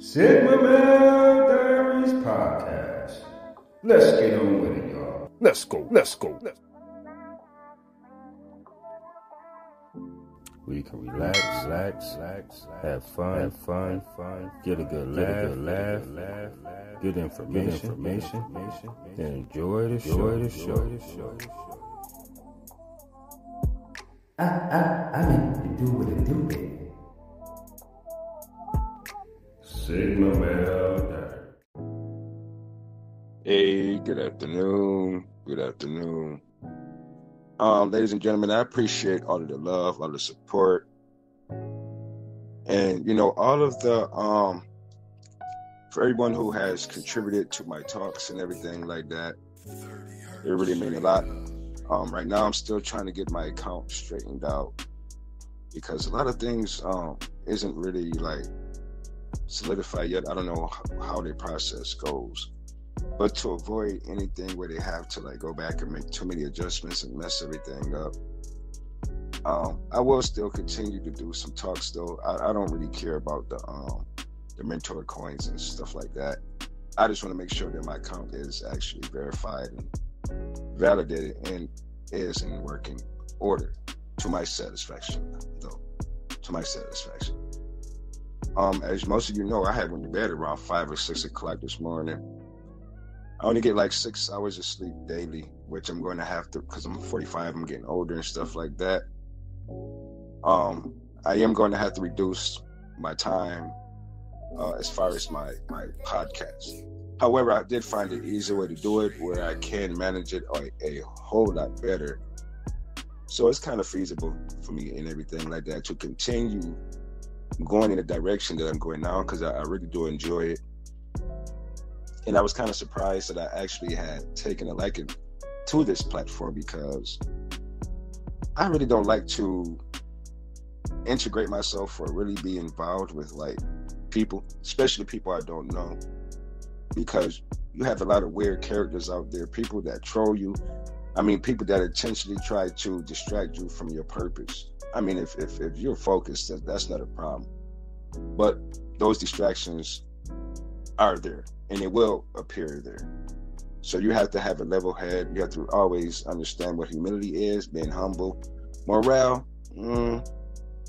Sigma Male Diaries Podcast. Let's get on with it, y'all. Let's go. Let's go. Let's We can relax, relax, relax, have fun, have fun, fun, get a good laugh, good laugh, laugh, laugh, good information, information, and enjoy the show, enjoy the show. I, I, I meant to do what it do, Sigma Male. Hey, good afternoon. Good afternoon. Um, ladies and gentlemen, I appreciate all of the love, all of the support, and you know, all of the um for everyone who has contributed to my talks and everything like that. It really mean a lot. Um, right now, I'm still trying to get my account straightened out because a lot of things um isn't really like solidified yet. I don't know how, how the process goes. But to avoid anything where they have to like go back and make too many adjustments and mess everything up, um, I will still continue to do some talks. Though I, I don't really care about the um, the mentor coins and stuff like that. I just want to make sure that my account is actually verified and validated and is in working order to my satisfaction. Though, to my satisfaction. Um, as most of you know, I had went to bed around five or six o'clock this morning. I only get like six hours of sleep daily, which I'm going to have to because I'm 45. I'm getting older and stuff like that. Um, I am going to have to reduce my time uh, as far as my my podcast. However, I did find an easier way to do it where I can manage it a, a whole lot better. So it's kind of feasible for me and everything like that to continue going in the direction that I'm going now because I, I really do enjoy it and I was kind of surprised that I actually had taken a liking to this platform because I really don't like to integrate myself or really be involved with like people, especially people I don't know, because you have a lot of weird characters out there, people that troll you. I mean, people that intentionally try to distract you from your purpose. I mean, if if, if you're focused, that, that's not a problem. But those distractions are there and it will appear there. So you have to have a level head. You have to always understand what humility is, being humble. Morale, mm,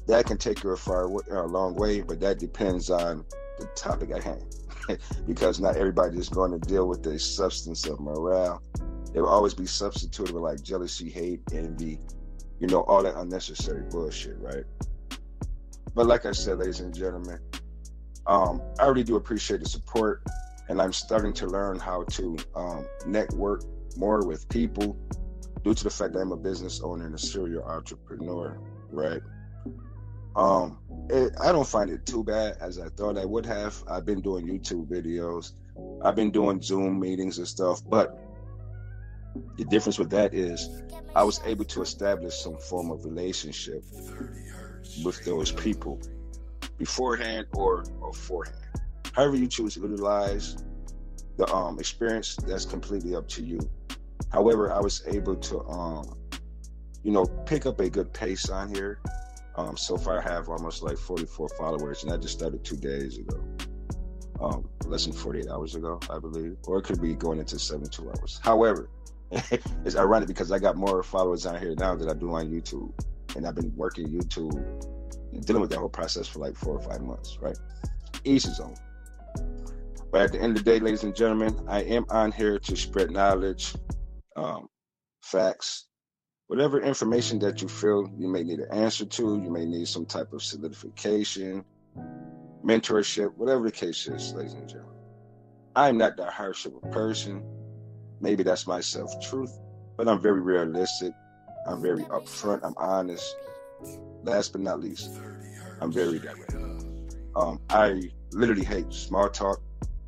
that can take you a far a long way, but that depends on the topic at hand. because not everybody is going to deal with the substance of morale. There will always be substituted with like jealousy, hate, envy, you know, all that unnecessary bullshit, right? But like I said, ladies and gentlemen, um, I really do appreciate the support and I'm starting to learn how to um, network more with people due to the fact that I'm a business owner and a serial entrepreneur, right? Um, it, I don't find it too bad as I thought I would have. I've been doing YouTube videos, I've been doing Zoom meetings and stuff, but the difference with that is I was able to establish some form of relationship with those people beforehand or beforehand however you choose to utilize the um, experience, that's completely up to you. However, I was able to, um, you know, pick up a good pace on here. Um, so far, I have almost like 44 followers, and I just started two days ago, um, less than 48 hours ago, I believe, or it could be going into 72 hours. However, it's ironic because I got more followers on here now than I do on YouTube, and I've been working YouTube, dealing with that whole process for like four or five months, right? Each his. But at the end of the day, ladies and gentlemen, I am on here to spread knowledge, um, facts, whatever information that you feel you may need an answer to, you may need some type of solidification, mentorship, whatever the case is, ladies and gentlemen. I'm not that harsh of a person. Maybe that's my self truth, but I'm very realistic. I'm very upfront. I'm honest. Last but not least, I'm very direct. Um, I literally hate small talk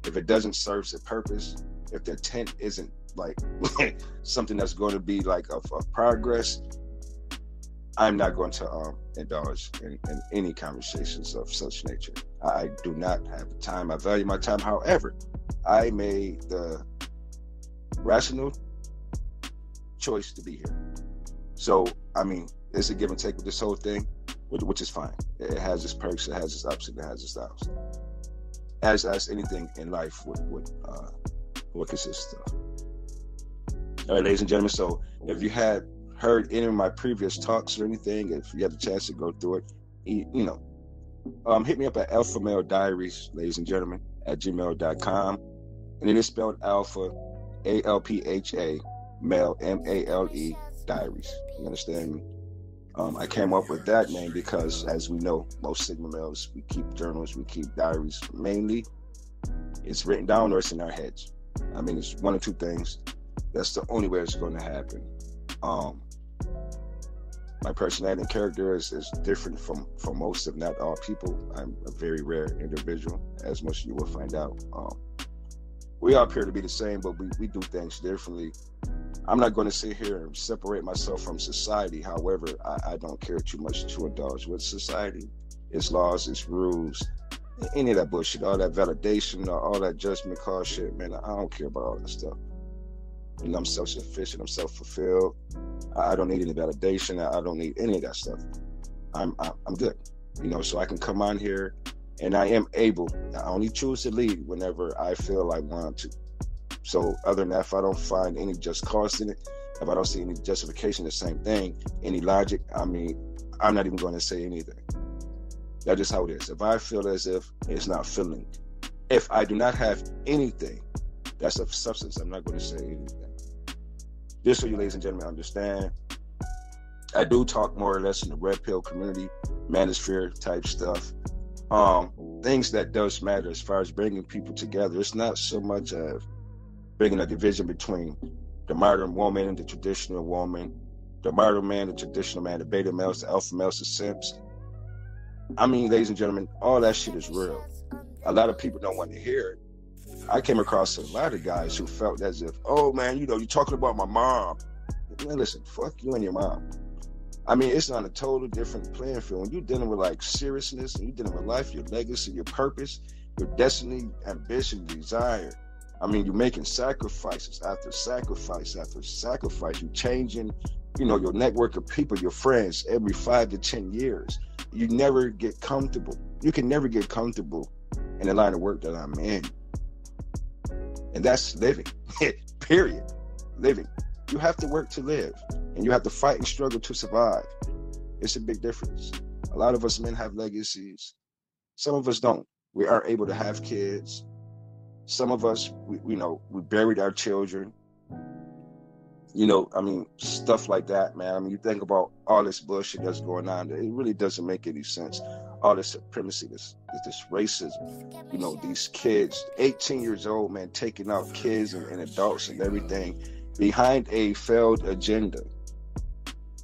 if it doesn't serve a purpose, if the intent isn't like something that's going to be like of, progress, I'm not going to um, indulge in, in, any conversations of such nature. I do not have the time. I value my time. However, I made the rational choice to be here. So, I mean, it's a give and take with this whole thing, which is fine. It has its perks, it has its ups, and it has its downs. as as anything in life would would uh, would consist of. All right, ladies and gentlemen. So if you had heard any of my previous talks or anything, if you had a chance to go through it, you, you know, um, hit me up at Alpha Male Diaries, ladies and gentlemen, at gmail.com. And it is spelled Alpha, A L P H A, Male, M A L E, Diaries. You understand me? Um, I came up with that name because, as we know, most Sigma males, we keep journals, we keep diaries. Mainly, it's written down or it's in our heads. I mean, it's one of two things. That's the only way it's going to happen. Um, my personality and character is, is different from, from most, if not all people. I'm a very rare individual, as most of you will find out. Um, we all appear to be the same, but we, we do things differently. I'm not going to sit here and separate myself from society. However, I, I don't care too much to indulge with society, its laws, its rules, any of that bullshit, all that validation, all that judgment call shit, man. I don't care about all that stuff. You know, I'm self sufficient, I'm self fulfilled. I don't need any validation. I don't need any of that stuff. I'm I'm good. You know, so I can come on here and I am able. I only choose to lead whenever I feel I want to. So other than that, if I don't find any just cause in it, if I don't see any justification, the same thing, any logic, I mean, I'm not even going to say anything. That's just how it is. If I feel as if it's not feeling, if I do not have anything that's of substance, I'm not going to say anything. Just so you ladies and gentlemen understand, I do talk more or less in the red pill community, manosphere type stuff. Um, things that does matter as far as bringing people together. It's not so much of bringing a division between the modern woman and the traditional woman, the modern man, the traditional man, the beta males, the alpha males, the simps. I mean, ladies and gentlemen, all that shit is real. A lot of people don't want to hear it. I came across a lot of guys who felt as if, oh man, you know, you're talking about my mom. Man, listen, fuck you and your mom. I mean, it's on a total different playing field. When you're dealing with like seriousness and you're dealing with life, your legacy, your purpose, your destiny, ambition, desire. I mean, you're making sacrifices after sacrifice after sacrifice. You're changing, you know, your network of people, your friends, every five to ten years. You never get comfortable. You can never get comfortable in the line of work that I'm in. And that's living. Period. Living. You have to work to live. And you have to fight and struggle to survive. It's a big difference. A lot of us men have legacies. Some of us don't. We aren't able to have kids. Some of us, we, you know, we buried our children. You know, I mean, stuff like that, man. I mean, you think about all this bullshit that's going on. It really doesn't make any sense. All this supremacy, this this racism. You know, these kids, 18 years old, man, taking out kids and, and adults and everything behind a failed agenda.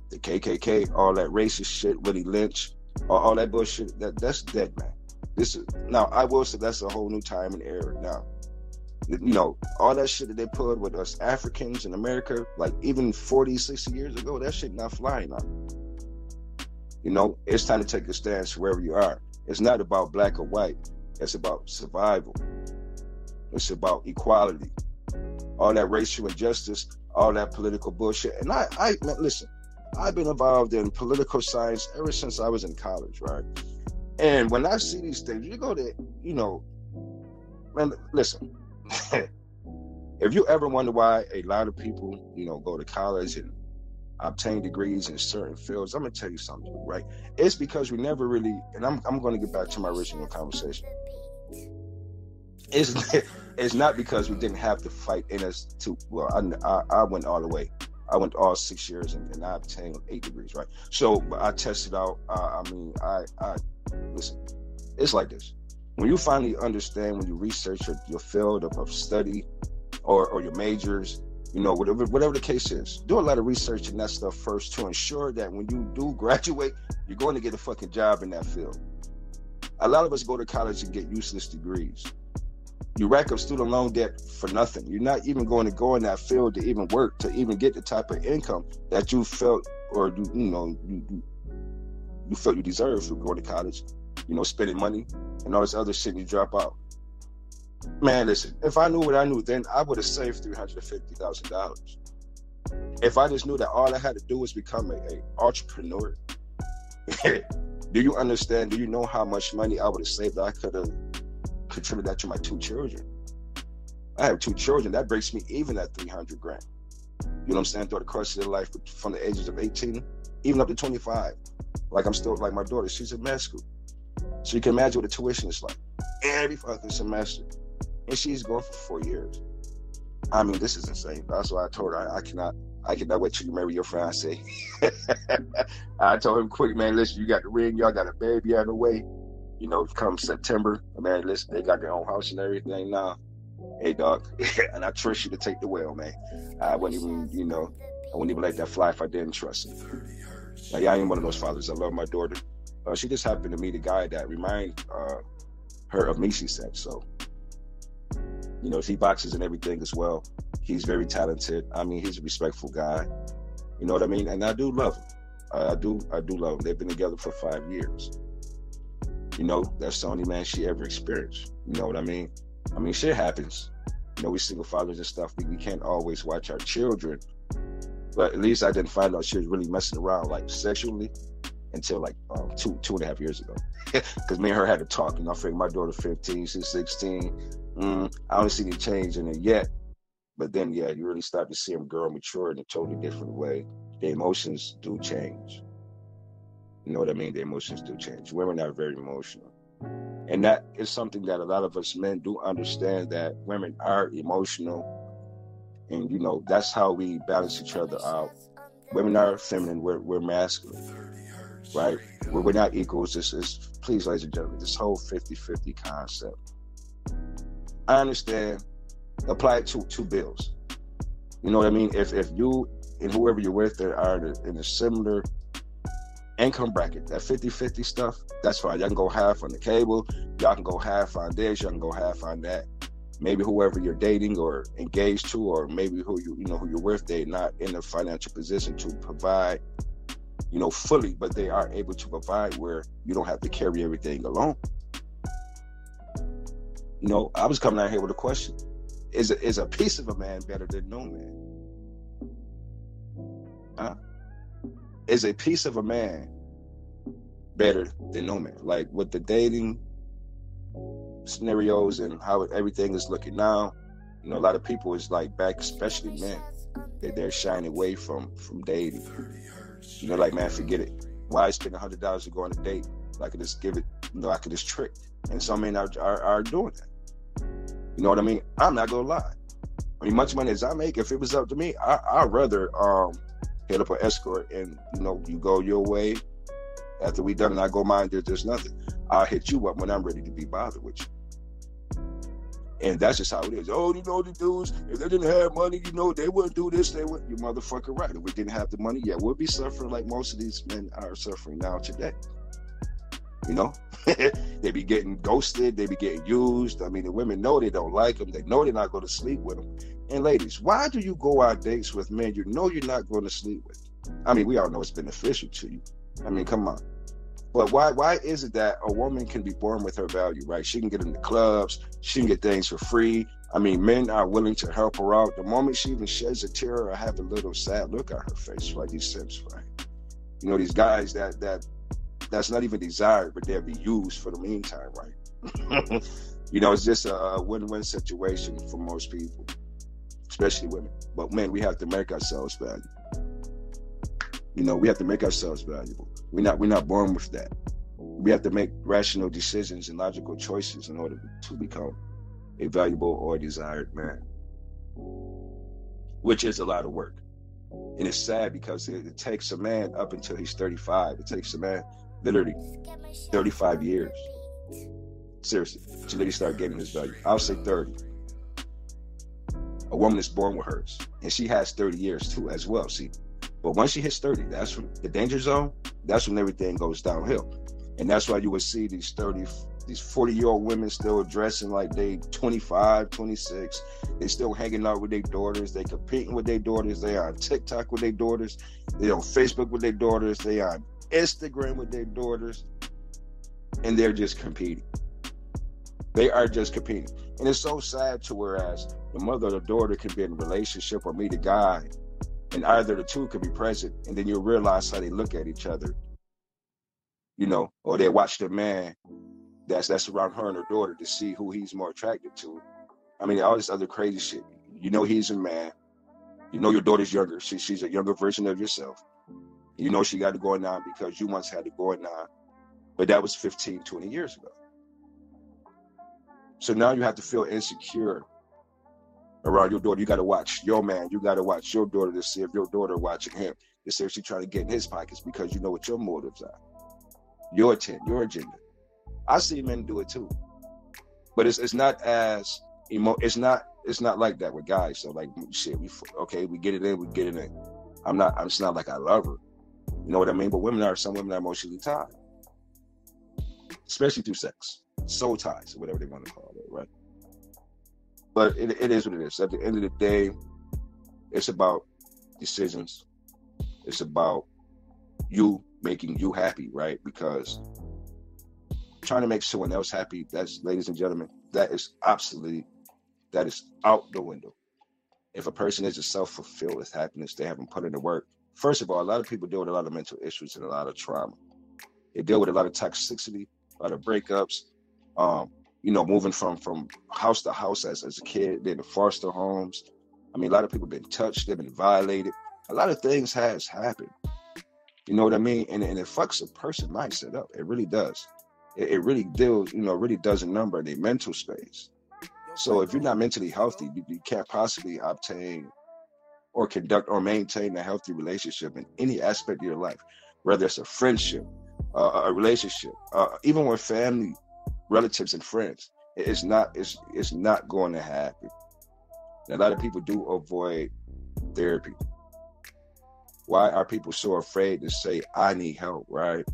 The KKK, all that racist shit, Willie Lynch, all, all that bullshit, that that's dead, man. This is now. I will say that's a whole new time and era now. You know, all that shit that they put with us Africans in America, like even 40, 60 years ago, that shit not flying now. You know, it's time to take a stance wherever you are. It's not about black or white. It's about survival. It's about equality. All that racial injustice, all that political bullshit. And I, I listen. I've been involved in political science ever since I was in college, right? And when I see these things, you go to, you know, man, listen. if you ever wonder why a lot of people, you know, go to college and obtain degrees in certain fields, I'm gonna tell you something, right? It's because we never really, and I'm I'm gonna get back to my original conversation. It's it's not because we didn't have to fight in us to. Well, I I, I went all the way. I went all six years and, and I obtained eight degrees, right? So I tested out. Uh, I mean, I I listen, it's like this. When you finally understand, when you research your, your field of, of study or, or your majors, you know, whatever whatever the case is, do a lot of research in that stuff first to ensure that when you do graduate, you're going to get a fucking job in that field. A lot of us go to college and get useless degrees. You rack up student loan debt for nothing. You're not even going to go in that field to even work to even get the type of income that you felt or you, you know you, you felt you deserved for going to college, you know, spending money and all this other shit and you drop out. Man, listen, if I knew what I knew then, I would have saved three hundred fifty thousand dollars. If I just knew that all I had to do was become a, a entrepreneur, do you understand? Do you know how much money I would have saved? I could have contribute that to my two children. I have two children. That breaks me even at 300 grand. You know what I'm saying? Throughout the course of their life, from the ages of 18, even up to 25. Like I'm still, like my daughter, she's in med school. So you can imagine what the tuition is like every fucking semester. And she's going for four years. I mean, this is insane. That's why I told her I, I cannot I cannot wait till you marry your fiance. I told him quick, man, listen, you got the ring, y'all got a baby on the way. You know, come September, man, listen, they got their own house and everything now. Hey dog. and I trust you to take the well, man. I wouldn't even, you know, I wouldn't even let that fly if I didn't trust him. Like, I ain't one of those fathers. I love my daughter. Uh, she just happened to meet a guy that remind uh, her of me, she said. So, you know, he boxes and everything as well. He's very talented. I mean, he's a respectful guy. You know what I mean? And I do love him. I, I do. I do love him. They've been together for five years. You know, that's the only man she ever experienced. You know what I mean? I mean, shit happens. You know, we single fathers and stuff. We, we can't always watch our children. But at least I didn't find out she was really messing around like sexually until like um, two two and a half years ago. Because me and her had to talk. And I figured my daughter 15, she's 16. Mm, I don't see any change in it yet. But then, yeah, you really start to see them girl mature in a totally different way. The emotions do change. You know what I mean? The emotions do change. Women are very emotional. And that is something that a lot of us men do understand that women are emotional. And, you know, that's how we balance each other out. Women are feminine, we're, we're masculine, right? We're, not equals. This is, please, ladies and gentlemen, this whole 50 50 concept. I understand. Apply it to two bills. You know what I mean? If if you and whoever you're with are in a similar income bracket, that 50-50 stuff, that's fine. Y'all can go half on the cable, y'all can go half on this, y'all can go half on that. Maybe whoever you're dating or engaged to, or maybe who you you know who you're with, they're not in a financial position to provide, you know, fully, but they are able to provide where you don't have to carry everything alone. You know, I was coming out here with a question: Is is a piece of a man better than no man? Huh? Is a piece of a man better than no man? Like with the dating scenarios and how everything is looking now, you know, a lot of people is like back, especially men, that they're shying away from from dating. You know, like man, forget it. Why spend a hundred dollars to go on a date? I could just give it, you know, I could just trick. And some men are, are, are doing that. You know what I mean? I'm not gonna lie. I mean, much money as I make, if it was up to me, I, would rather um, hit up an escort and you know you go your way. After we done and I go mine, there, there's nothing. I'll hit you up when I'm ready to be bothered with you. And that's just how it is. Oh, you know the dudes, if they didn't have money, you know, they wouldn't do this, they would you motherfucker right. If we didn't have the money, yeah, we'll be suffering like most of these men are suffering now today. You know, they be getting ghosted, they be getting used. I mean, the women know they don't like them, they know they're not going to sleep with them. And ladies, why do you go on dates with men you know you're not going to sleep with? I mean, we all know it's beneficial to you. I mean, come on. But why why is it that a woman can be born with her value, right? She can get into clubs, she can get things for free. I mean, men are willing to help her out. The moment she even sheds a tear or have a little sad look on her face, like these simps, right? You know, these guys that that that's not even desired, but they'll be used for the meantime, right? you know, it's just a win-win situation for most people, especially women. But men, we have to make ourselves valuable. You know, we have to make ourselves valuable. We're not we're not born with that. We have to make rational decisions and logical choices in order to become a valuable or desired man, which is a lot of work. And it's sad because it, it takes a man up until he's 35. It takes a man literally 35 years. Seriously, to really start getting his value. I'll say 30. A woman is born with hers, and she has 30 years too, as well. See, but once she hits 30, that's the danger zone, that's when everything goes downhill. And that's why you would see these 30, these 40 year old women still dressing like they 25, 26. They still hanging out with their daughters. They competing with their daughters. They are on TikTok with their daughters. They on Facebook with their daughters. They are on Instagram with their daughters, and they're just competing. They are just competing. And it's so sad to whereas the mother or the daughter can be in a relationship or meet a guy, and either the two could be present, and then you'll realize how they look at each other. You know, or they watch the man that's that's around her and her daughter to see who he's more attracted to. I mean, all this other crazy shit. You know he's a man. You know your daughter's younger. She, she's a younger version of yourself. You know she got to go on because you once had to go on, but that was 15, 20 years ago. So now you have to feel insecure around your daughter. You got to watch your man. You got to watch your daughter to see if your daughter watching him to see if she's trying to get in his pockets because you know what your motives are, your intent, your agenda. I see men do it too, but it's it's not as emo. It's not it's not like that with guys. So like shit, we okay, we get it in, we get it in. I'm not. I'm just not like I love her. You know what I mean? But women are some women are emotionally tied, especially through sex, soul ties, whatever they want to call it? But it, it is what it is. At the end of the day, it's about decisions. It's about you making you happy, right? Because trying to make someone else happy, that's, ladies and gentlemen, that is absolutely, that is out the window. If a person isn't self fulfilled with happiness, they haven't put in the work. First of all, a lot of people deal with a lot of mental issues and a lot of trauma. They deal with a lot of toxicity, a lot of breakups, um, you know, moving from from house to house as, as a kid, being in foster homes. I mean, a lot of people been touched, they've been violated. A lot of things has happened. You know what I mean? And, and it fucks a person mindset up. It really does. It, it really deals, you know, really does a number in their mental space. So if you're not mentally healthy, you, you can't possibly obtain or conduct or maintain a healthy relationship in any aspect of your life, whether it's a friendship, uh, a relationship, uh, even with family relatives and friends. It's not it's it's not going to happen. a lot of people do avoid therapy. Why are people so afraid to say I need help, right?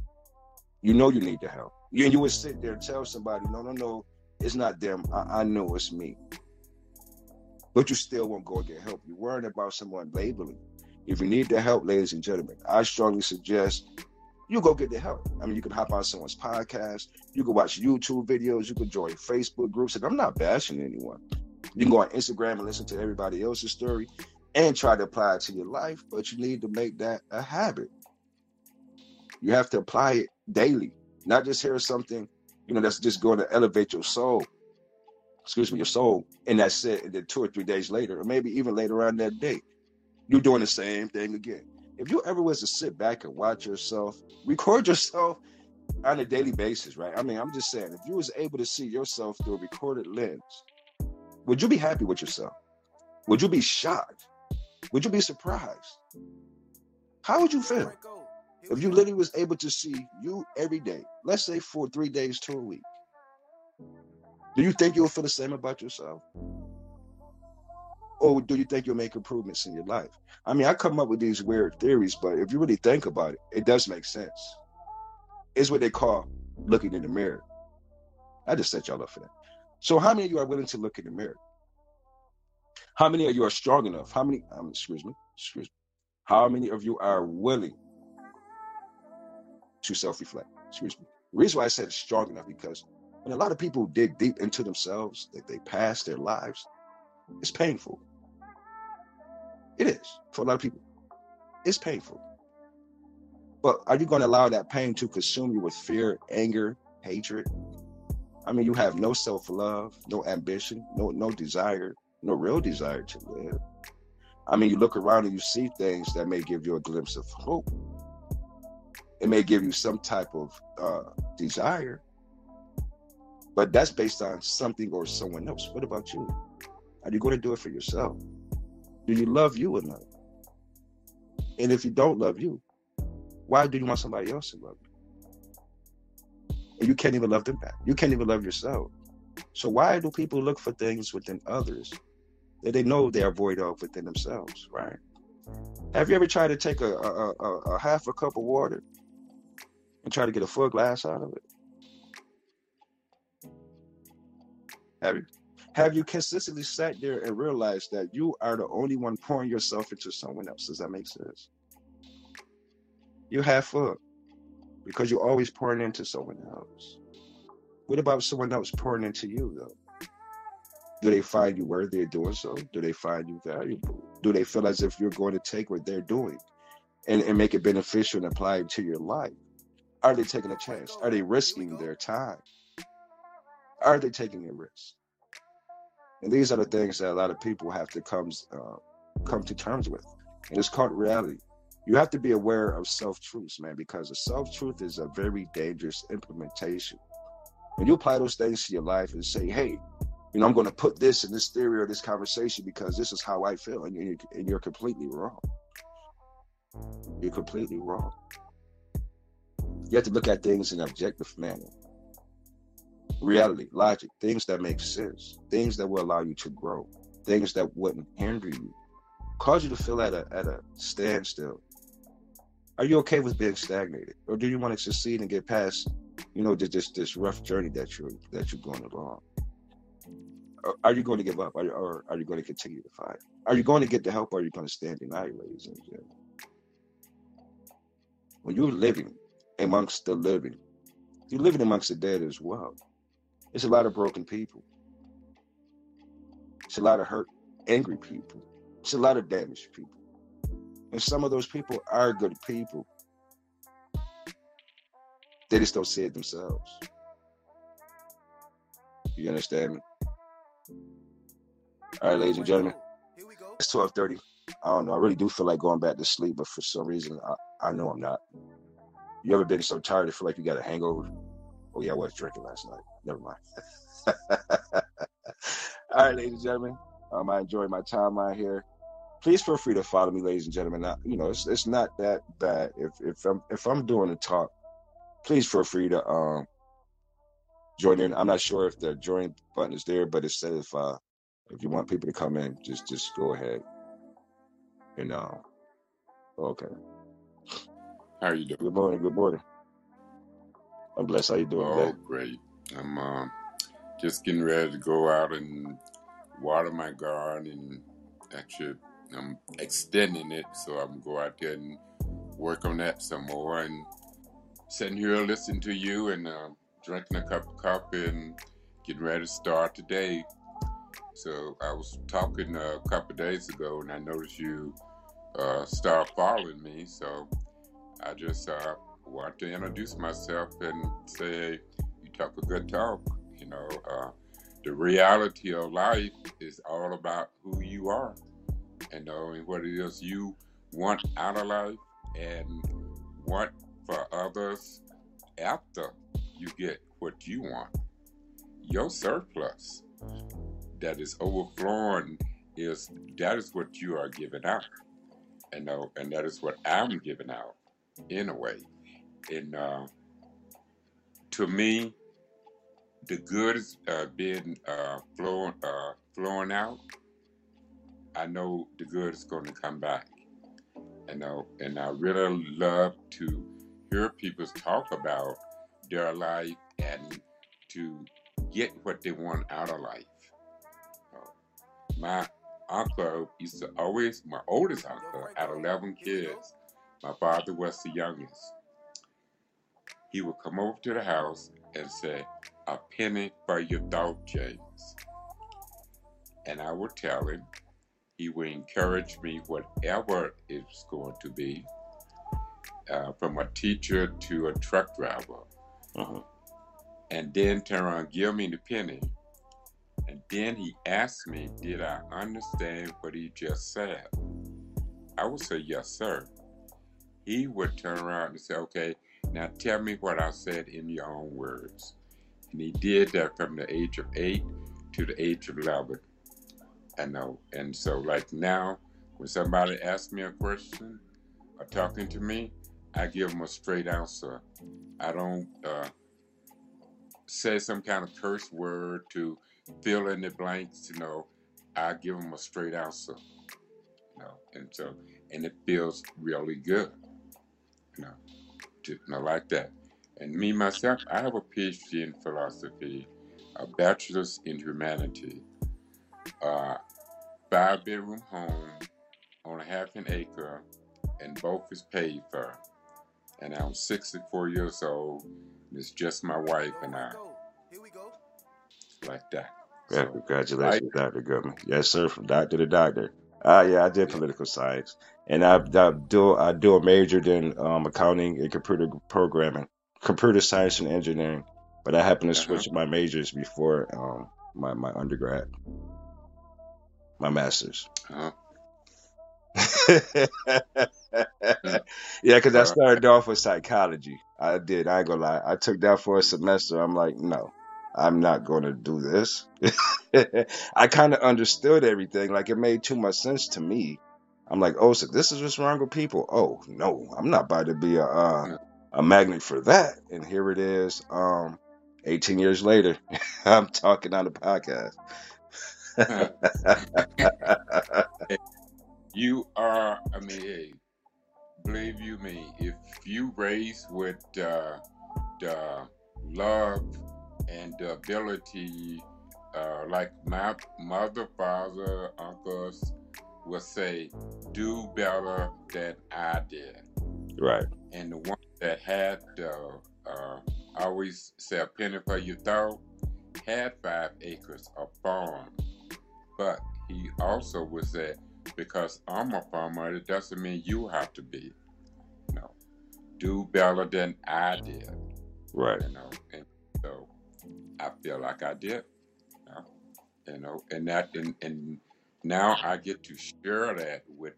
You know you need the help. You, you would sit there and tell somebody, no, no, no, it's not them. I, I know it's me. But you still won't go and get help. You're worrying about someone labeling. If you need the help, ladies and gentlemen, I strongly suggest you go get the help. I mean, you can hop on someone's podcast, you can watch YouTube videos, you can join Facebook groups, and I'm not bashing anyone. You can go on Instagram and listen to everybody else's story and try to apply it to your life, but you need to make that a habit. You have to apply it daily, not just hear something, you know, that's just going to elevate your soul. Excuse me, your soul, and that's it. And then two or three days later, or maybe even later on that day, you're doing the same thing again if you ever was to sit back and watch yourself, record yourself on a daily basis, right? I mean, I'm just saying, if you was able to see yourself through a recorded lens, would you be happy with yourself? Would you be shocked? Would you be surprised? How would you feel if you literally was able to see you every day? Let's say for three days to a week. Do you think you'll feel the same about yourself? Or do you think you'll make improvements in your life? I mean, I come up with these weird theories, but if you really think about it, it does make sense. It's what they call looking in the mirror. I just set y'all up for that. So, how many of you are willing to look in the mirror? How many of you are strong enough? How many? Um, excuse me. Excuse me. How many of you are willing to self-reflect? Excuse me. The reason why I said strong enough because when a lot of people dig deep into themselves, that they pass their lives, it's painful. It is for a lot of people. It's painful. But are you going to allow that pain to consume you with fear, anger, hatred? I mean, you have no self love, no ambition, no no desire, no real desire to live. I mean, you look around and you see things that may give you a glimpse of hope. It may give you some type of uh, desire, but that's based on something or someone else. What about you? Are you going to do it for yourself? Do you love you enough? And if you don't love you, why do you want somebody else to love you? And you can't even love them back. You can't even love yourself. So why do people look for things within others that they know they are void of within themselves, right? Have you ever tried to take a, a, a, a half a cup of water and try to get a full glass out of it? Have you? Have you consistently sat there and realized that you are the only one pouring yourself into someone else? Does that make sense? You have fun because you're always pouring into someone else. What about someone else pouring into you, though? Do they find you worthy of doing so? Do they find you valuable? Do they feel as if you're going to take what they're doing and, and make it beneficial and apply it to your life? Are they taking a chance? Are they risking their time? Are they taking a risk? And these are the things that a lot of people have to come uh, come to terms with. And it's called reality. You have to be aware of self truths, man, because a self truth is a very dangerous implementation. When you apply those things to your life and say, hey, you know, I'm going to put this in this theory or this conversation because this is how I feel, and you're, and you're completely wrong. You're completely wrong. You have to look at things in an objective manner. Reality, logic, things that make sense, things that will allow you to grow, things that wouldn't hinder you, cause you to feel at a at a standstill. Are you okay with being stagnated, or do you want to succeed and get past, you know, this this rough journey that you're that you're going along? Are you going to give up, or, or are you going to continue to fight? Are you going to get the help, or are you going to stand denied, ladies and gentlemen? When you're living amongst the living, you're living amongst the dead as well. It's a lot of broken people. It's a lot of hurt, angry people. It's a lot of damaged people. And some of those people are good people. They just don't see it themselves. You understand me? All right, ladies and gentlemen. It's 1230. I don't know. I really do feel like going back to sleep, but for some reason, I, I know I'm not. You ever been so tired you feel like you got a hangover? Oh yeah, I was drinking last night. Never mind. All right, ladies and gentlemen. Um, I enjoyed my time out here. Please feel free to follow me, ladies and gentlemen. Now, you know, it's it's not that bad. If if I'm if I'm doing a talk, please feel free to um join in. I'm not sure if the join button is there, but it says if uh if you want people to come in, just just go ahead. And uh, okay. How are you doing? Good morning. Good morning. I'm blessed. How you doing Oh, today? great. I'm uh, just getting ready to go out and water my garden. And actually, I'm extending it, so I'm go out there and work on that some more. And sitting here listening to you and uh, drinking a cup of coffee and getting ready to start today. So I was talking a couple days ago, and I noticed you uh, start following me. So I just uh, want to introduce myself and say talk a good talk. You know, uh, the reality of life is all about who you are, and what it is you want out of life and want for others after you get what you want. Your surplus that is overflowing is that is what you are giving out. You know, and that is what I'm giving out in a way. And uh, to me, the good is uh, being uh, flowing uh, flowing out. I know the good is going to come back. You know, and I really love to hear people talk about their life and to get what they want out of life. Uh, my uncle used to always, my oldest uncle, had 11 kids. My father was the youngest. He would come over to the house and say, A penny for your thought, James. And I would tell him, he would encourage me, whatever it's going to be, uh, from a teacher to a truck driver, Uh-huh. and then turn around and give me the penny. And then he asked me, Did I understand what he just said? I would say, Yes, sir. He would turn around and say, Okay, now tell me what I said in your own words. And he did that from the age of eight to the age of 11. I know. And so, like now, when somebody asks me a question or talking to me, I give them a straight answer. I don't uh, say some kind of curse word to fill in the blanks. You know, I give them a straight answer. You know, and so, and it feels really good. You know, to you know, like that. And me myself, I have a PhD in philosophy, a bachelor's in humanity, uh, five bedroom home on a half an acre, and both is paid for. And I'm 64 years old. And it's just my wife and I, like that. Yeah, So, congratulations, Dr. Goodman. Yes, sir, from doctor to doctor. Uh, yeah, I did political science, and I, I do I do a major in um, accounting and computer programming, computer science and engineering. But I happened to Uh-huh. switch my majors before um, my my undergrad, my master's. Uh-huh. yeah, because I Uh, started off with psychology. I did. I ain't gonna lie. I took that for a semester. I'm like, no, I'm not gonna do this. I kind of understood everything. Like it made too much sense to me. I'm like, oh, so this is what's wrong with people. Oh no, I'm not about to be a uh, a magnet for that. And here it is. Um, 18 years later, I'm talking on the podcast. you are, I mean, believe you me, if you raise with uh, the love and the ability, uh, like my mother, father, uncles would say, do better than I did. right. And the one that had, uh, uh, I always say a penny for your thought, had five acres of farm. But he also would say, because I'm a farmer, it doesn't mean you have to be. No. Do better than I did. Right. You know. And I feel like I did. You know, you know and that and, and now I get to share that with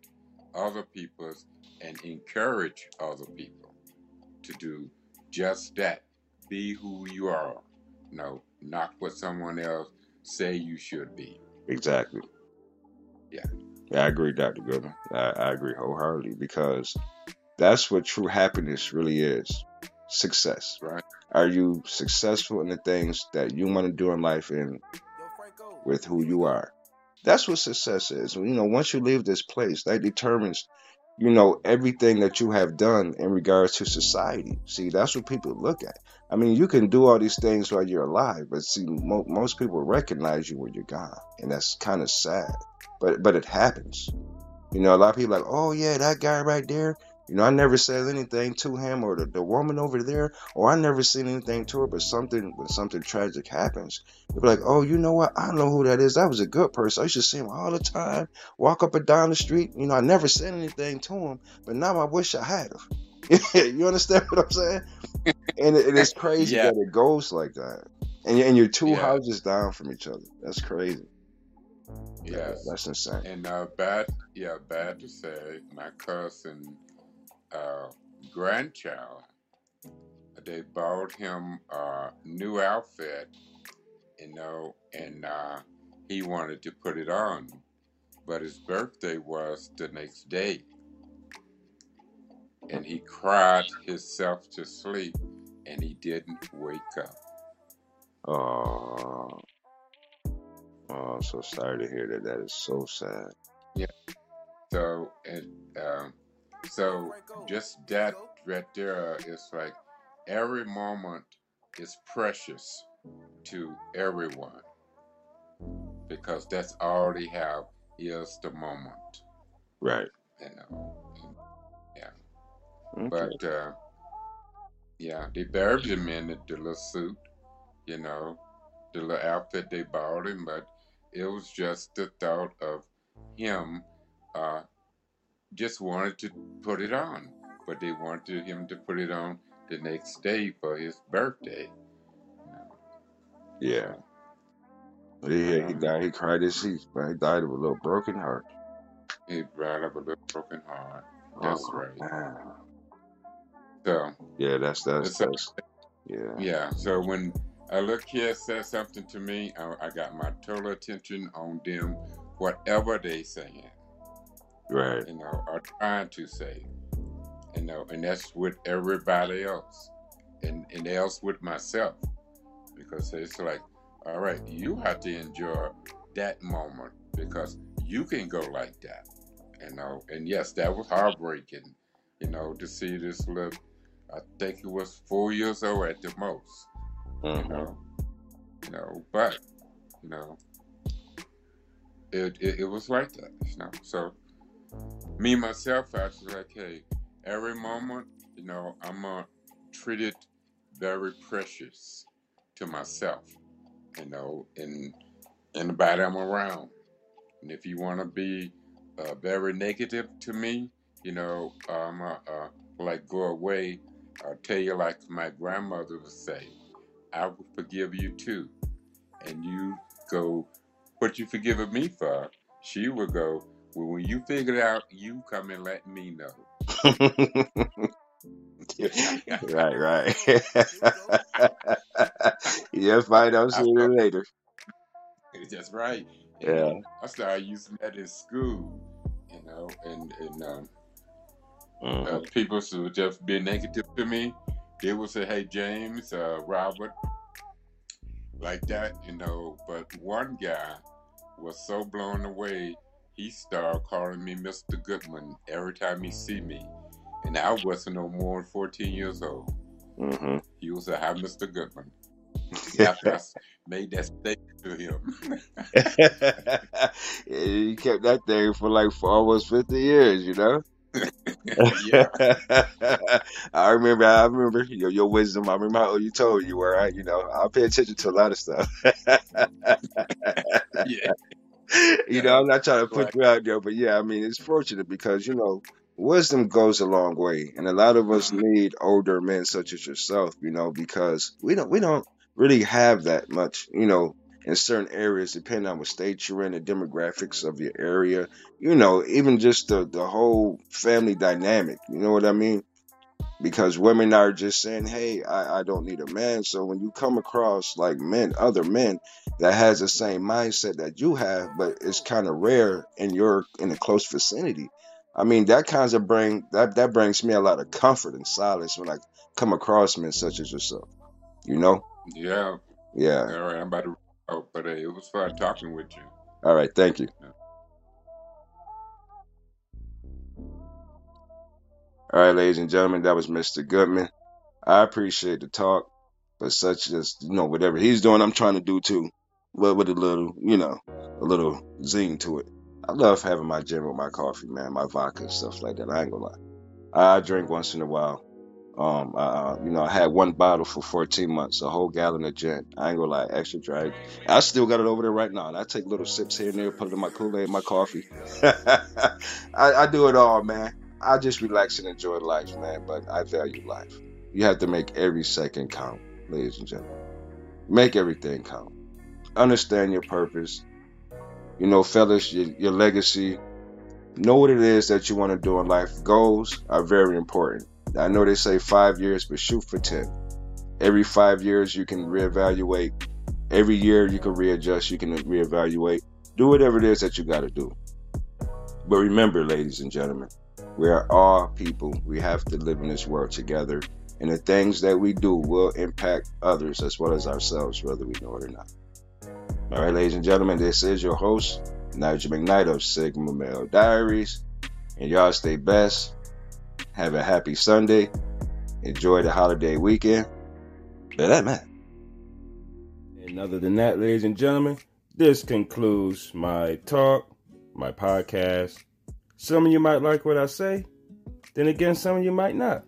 other people and encourage other people to do just that. Be who you are. No, not what someone else say you should be. Exactly. Yeah. Yeah, I agree, Dr. Goodman. I, I agree wholeheartedly because that's what true happiness really is success. Right. Are you successful in the things that you want to do in life and with who you are? That's what success is. You know, once you leave this place, that determines, you know, everything that you have done in regards to society. See, that's what people look at. I mean, you can do all these things while you're alive, but see, mo- most people recognize you when you're gone, and that's kind of sad. But but it happens. You know, a lot of people like, oh yeah, that guy right there. You know, I never said anything to him or the, the woman over there, or I never seen anything to her, but something when something tragic happens, they'll be like, Oh, you know what? I know who that is. That was a good person. I used to see him all the time, walk up and down the street. You know, I never said anything to him, but now I wish I had him. you understand what I'm saying? And it, it is crazy Yeah. that it goes like that. And, and you're two Yeah. houses down from each other. That's crazy. Yes. That's insane. And uh, bad, yeah, bad to say, my cousin, uh, grandchild, they bought him a new outfit, you know, and uh, he wanted to put it on, but his birthday was the next day, and he cried himself to sleep, and he didn't wake up. Oh, oh, I'm so sorry to hear that. That is so sad. Yeah. So and um, so just that right there is like every moment is precious to everyone because that's all they have is the moment, Right. you know. Okay. But uh, yeah, they buried him in the, the little suit, you know, the little outfit they bought him, but it was just the thought of him uh, just wanted to put it on, but they wanted him to put it on the next day for his birthday. Yeah. Yeah, he um, died. He cried his teeth, but he died of a little broken heart. He died of a little broken heart. That's Oh, right. man. So Yeah, that's that's that's yeah. yeah, so when a little kid says something to me, I, I got my total attention on them, whatever they saying. Right. you know, are trying to say, you know, and that's with everybody else, and and else with myself, because it's like, all right, you have to enjoy that moment because you can go like that, you know, and yes, that was heartbreaking, you know, to see this little, I think it was four years old at the most, you Mhm. know, you know, but you know, it it, it was like that, you know, so me myself, I was like, hey, every moment, you know, I'm gonna treat it very precious to myself, you know, and anybody I'm around. And if you want to be uh, very negative to me, you know, I'm uh, uh, like go away. I'll tell you like my grandmother would say, I will forgive you too. And you go, what you forgiving me for? She will go, well, when you figure it out, you come and let me know. right, right. You'll find out I sooner or start, later. that's right. And Yeah. I started using that in school, you know, and, and um, uh, hmm people who just be negative to me, they will say, hey, James, uh, Robert, like that, you know. But one guy was so blown away, he started calling me Mr. Goodman every time he see me. And I wasn't no more than 14 years old. hmm He was a hi, Mr. Goodman. After I made that statement to him. you kept that thing for like for almost 50 years, you know? yeah, I remember, I remember your, your wisdom. I remember how you told you were. I, you know, I pay attention to a lot of stuff. yeah, you know, I'm not trying to put you out there, but yeah, I mean, it's fortunate because, you know, wisdom goes a long way. And a lot of us need older men such as yourself, you know, because we don't, we don't really have that much, you know, in certain areas, depending on what state you're in, the demographics of your area, you know, even just the, the whole family dynamic, you know what I mean? Because women are just saying, "Hey, I, I don't need a man." So when you come across like men, other men that has the same mindset that you have, but it's kind of rare in your in a close vicinity. I mean, that kinds of bring that that brings me a lot of comfort and solace when I come across men such as yourself. You know? Yeah. Yeah. All right. I'm about to. Oh, but uh, it was fun talking with you. All right. Thank you. All right, ladies and gentlemen, that was Mr. Goodman. I appreciate the talk, but such as you know, whatever he's doing, I'm trying to do too, but with a little, you know, a little zing to it. I love having my gin with my coffee, man, my vodka and stuff like that. I ain't gonna lie. I drink once in a while. Um, uh, you know, I had one bottle for 14 months, a whole gallon of gin. I ain't gonna lie, extra dry. I still got it over there right now, and I take little sips here and there, put it in my Kool-Aid, my coffee. I, I do it all, man. I just relax and enjoy life, man. But I value life. You have to make every second count, ladies and gentlemen. Make everything count. Understand your purpose. You know, fellas, your, your legacy. Know what it is that you want to do in life. Goals are very important. I know they say five years, but shoot for 10. Every five years, you can reevaluate. Every year, you can readjust. You can reevaluate. Do whatever it is that you got to do. But remember, ladies and gentlemen, we are all people. We have to live in this world together. And the things that we do will impact others as well as ourselves, whether we know it or not. All right, ladies and gentlemen, this is your host, Nigel McKnight of Sigma Male Diaries. And y'all stay blessed. Have a happy Sunday. Enjoy the holiday weekend. But that man. And other than that, ladies and gentlemen, this concludes my talk, my podcast. Some of you might like what I say, then again, some of you might not.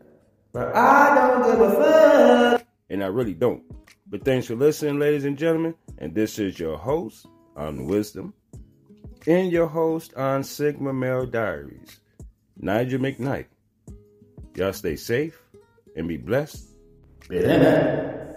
But I don't give a fuck. And I really don't. But thanks for listening, ladies and gentlemen. And this is your host on Wisdom and your host on Sigma Male Diaries, Nigel McKnight. Y'all stay safe and be blessed. Better.